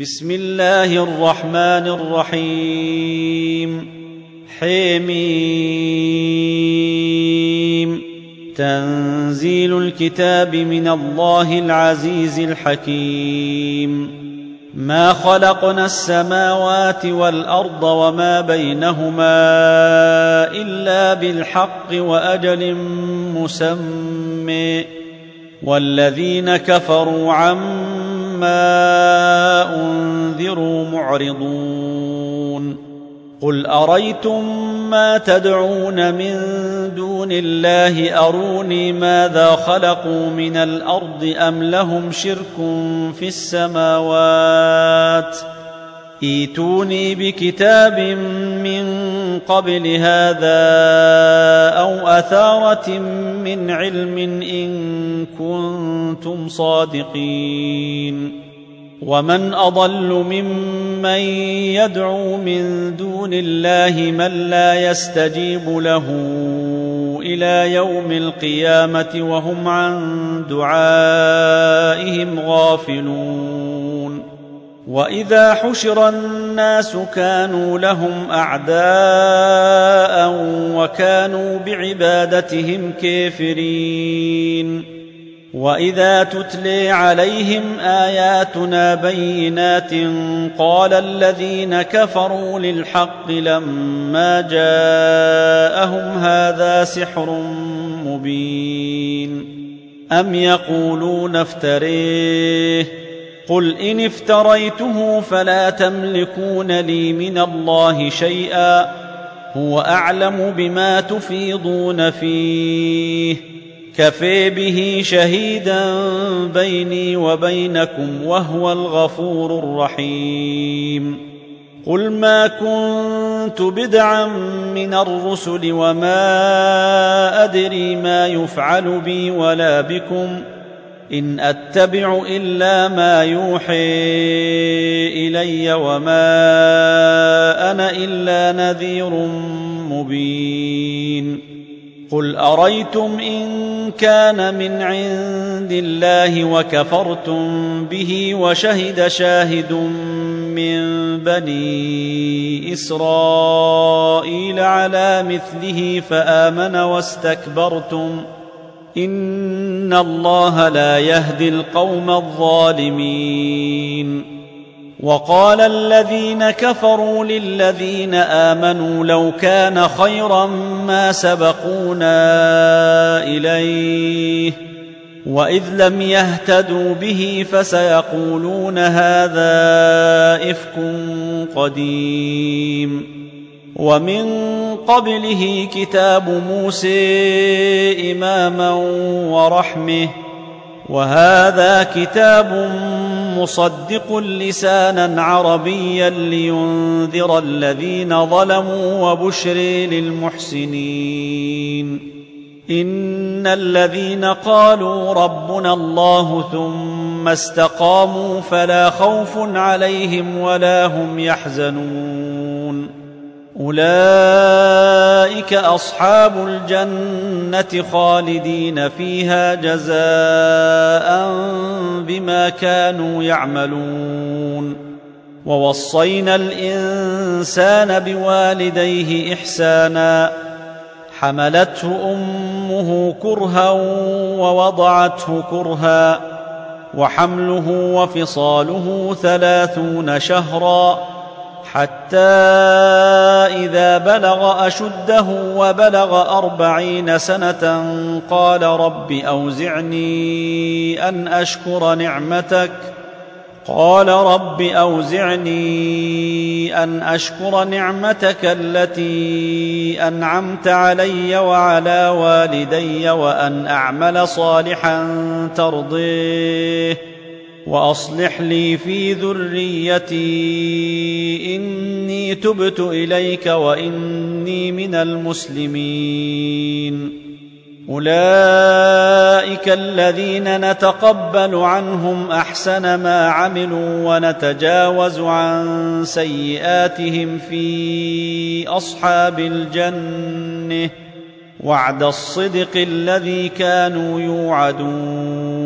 بسم الله الرحمن الرحيم. حميم. تنزيل الكتاب من الله العزيز الحكيم. ما خلقنا السماوات والأرض وما بينهما إلا بالحق وأجل مسمى. والذين كفروا عما انذروا معرضون قل اريتم ما تدعون من دون الله اروني ماذا خلقوا من الأرض ام لهم شرك في السماوات ايتوني بكتاب من قبل هذا أو أثارة من علم إن كنتم صادقين. ومن أضل ممن يدعو من دون الله من لا يستجيب له إلى يوم القيامة وهم عن دعائهم غافلون. واذا حشر الناس كانوا لهم اعداء وكانوا بعبادتهم كافرين واذا تتلي عليهم اياتنا بينات قال الذين كفروا للحق لما جاءهم هذا سحر مبين ام يقولون افتريه قل ان افتريته فلا تملكون لي من الله شيئا هو اعلم بما تفيضون فيه كفي به شهيدا بيني وبينكم وهو الغفور الرحيم قل ما كنت بدعا من الرسل وما ادري ما يفعل بي ولا بكم إن أتبع إلا ما يوحي إلي وما أنا إلا نذير مبين. قل أريتم إن كان من عند الله وكفرتم به وشهد شاهد من بني إسرائيل على مثله فآمن واستكبرتم ان الله لا يهدي القوم الظالمين. وقال الذين كفروا للذين امنوا لو كان خيرا ما سبقونا اليه واذ لم يهتدوا به فسيقولون هذا افك قديم. ومن قبله كتاب موسى إماما ورحمه وهذا كتاب مصدق لسانا عربيا لينذر الذين ظلموا وبشر للمحسنين. إن الذين قالوا ربنا الله ثم استقاموا فلا خوف عليهم ولا هم يحزنون. أولئك أصحاب الجنة خالدين فيها جزاء بما كانوا يعملون. ووصينا الإنسان بوالديه إحسانا. حملته أمه كرها ووضعته كرها. وحمله وفصاله ثلاثون شهرا. حتى إذا بلغ أشده وبلغ أربعين سنة قال رب أوزعني أن أشكر نعمتك. قال رب أوزعني أن أشكر نعمتك التي أنعمت علي وعلى والدي وأن أعمل صالحا ترضيه. وأصلح لي في ذريتي إني تبت إليك وإني من المسلمين. أولئك الذين نتقبل عنهم أحسن ما عملوا ونتجاوز عن سيئاتهم في أصحاب الجنة وعد الصدق الذي كانوا يوعدون.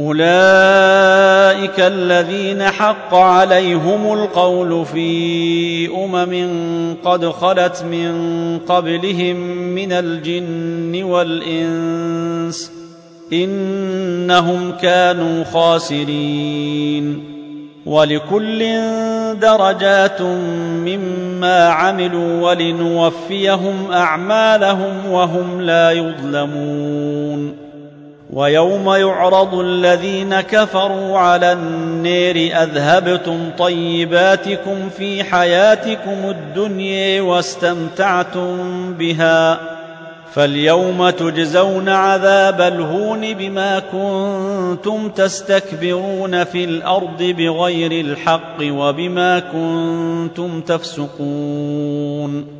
أولئك الذين حق عليهم القول في أمم قد خلت من قبلهم من الجن والإنس إنهم كانوا خاسرين ولكل درجات مما عملوا ولنوفيهم أعمالهم وهم لا يظلمون ويوم يعرض الذين كفروا على النير أذهبتم طيباتكم في حياتكم الدنيا واستمتعتم بها فاليوم تجزون عذاب الهون بما كنتم تستكبرون في الأرض بغير الحق وبما كنتم تفسقون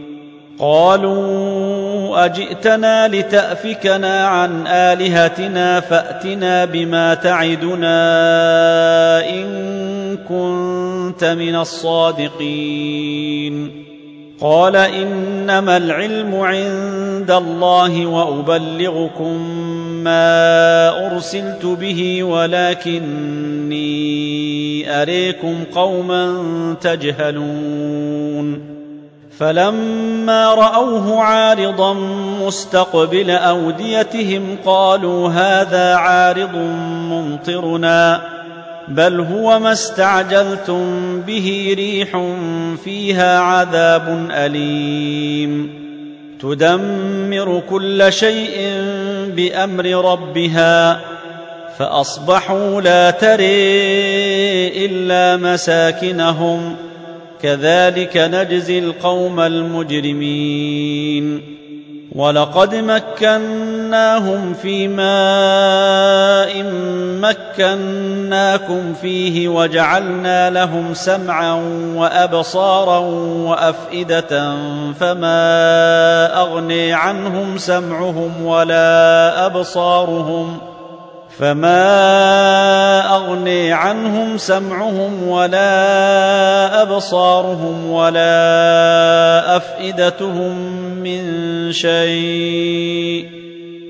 قالوا أجئتنا لتأفكنا عن آلهتنا فأتنا بما تعدنا إن كنت من الصادقين. قال إنما العلم عند الله وأبلغكم ما أرسلت به ولكني أريكم قوما تجهلون. فلما رأوه عارضا مستقبل أوديتهم قالوا هذا عارض ممطرنا بل هو ما استعجلتم به ريح فيها عذاب أليم. تدمر كل شيء بأمر ربها فأصبحوا لا تري إلا مساكنهم. كذلك نجزي القوم المجرمين. ولقد مكناهم في ماء مكناكم فيه وجعلنا لهم سمعا وأبصارا وأفئدة فما أغني عنهم سمعهم ولا أبصارهم فما اغني عنهم سمعهم ولا ابصارهم ولا افئدتهم من شيء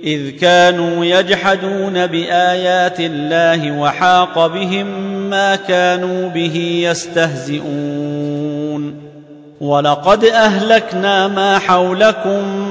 اذ كانوا يجحدون بايات الله وحاق بهم ما كانوا به يستهزئون ولقد اهلكنا ما حولكم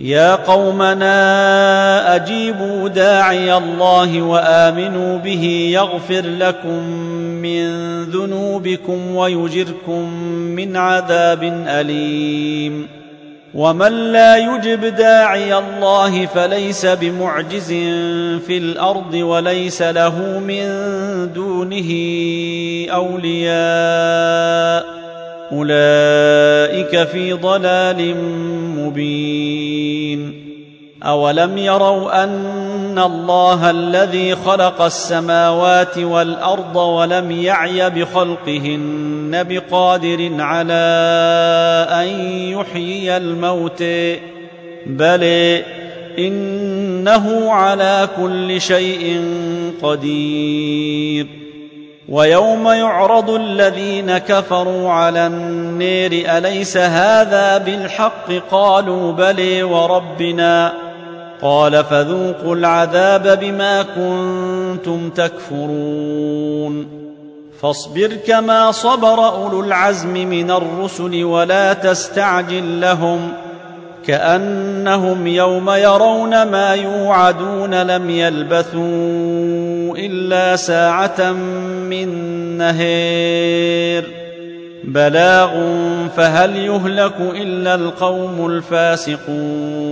يا قومنا أجيبوا داعي الله وآمنوا به يغفر لكم من ذنوبكم ويجركم من عذاب أليم. ومن لا يجب داعي الله فليس بمعجز في الأرض وليس له من دونه أولياء. أولئك في ضلال مبين. اولم يروا ان الله الذي خلق السماوات والارض ولم يعي بخلقهن بقادر على ان يحيي الموت بل انه على كل شيء قدير ويوم يعرض الذين كفروا على النير اليس هذا بالحق قالوا بلي وربنا قال فذوقوا العذاب بما كنتم تكفرون. فاصبر كما صبر أولو العزم من الرسل ولا تستعجل لهم كأنهم يوم يرون ما يوعدون لم يلبثوا إلا ساعة من نهير. بلاغ فهل يهلك إلا القوم الفاسقون.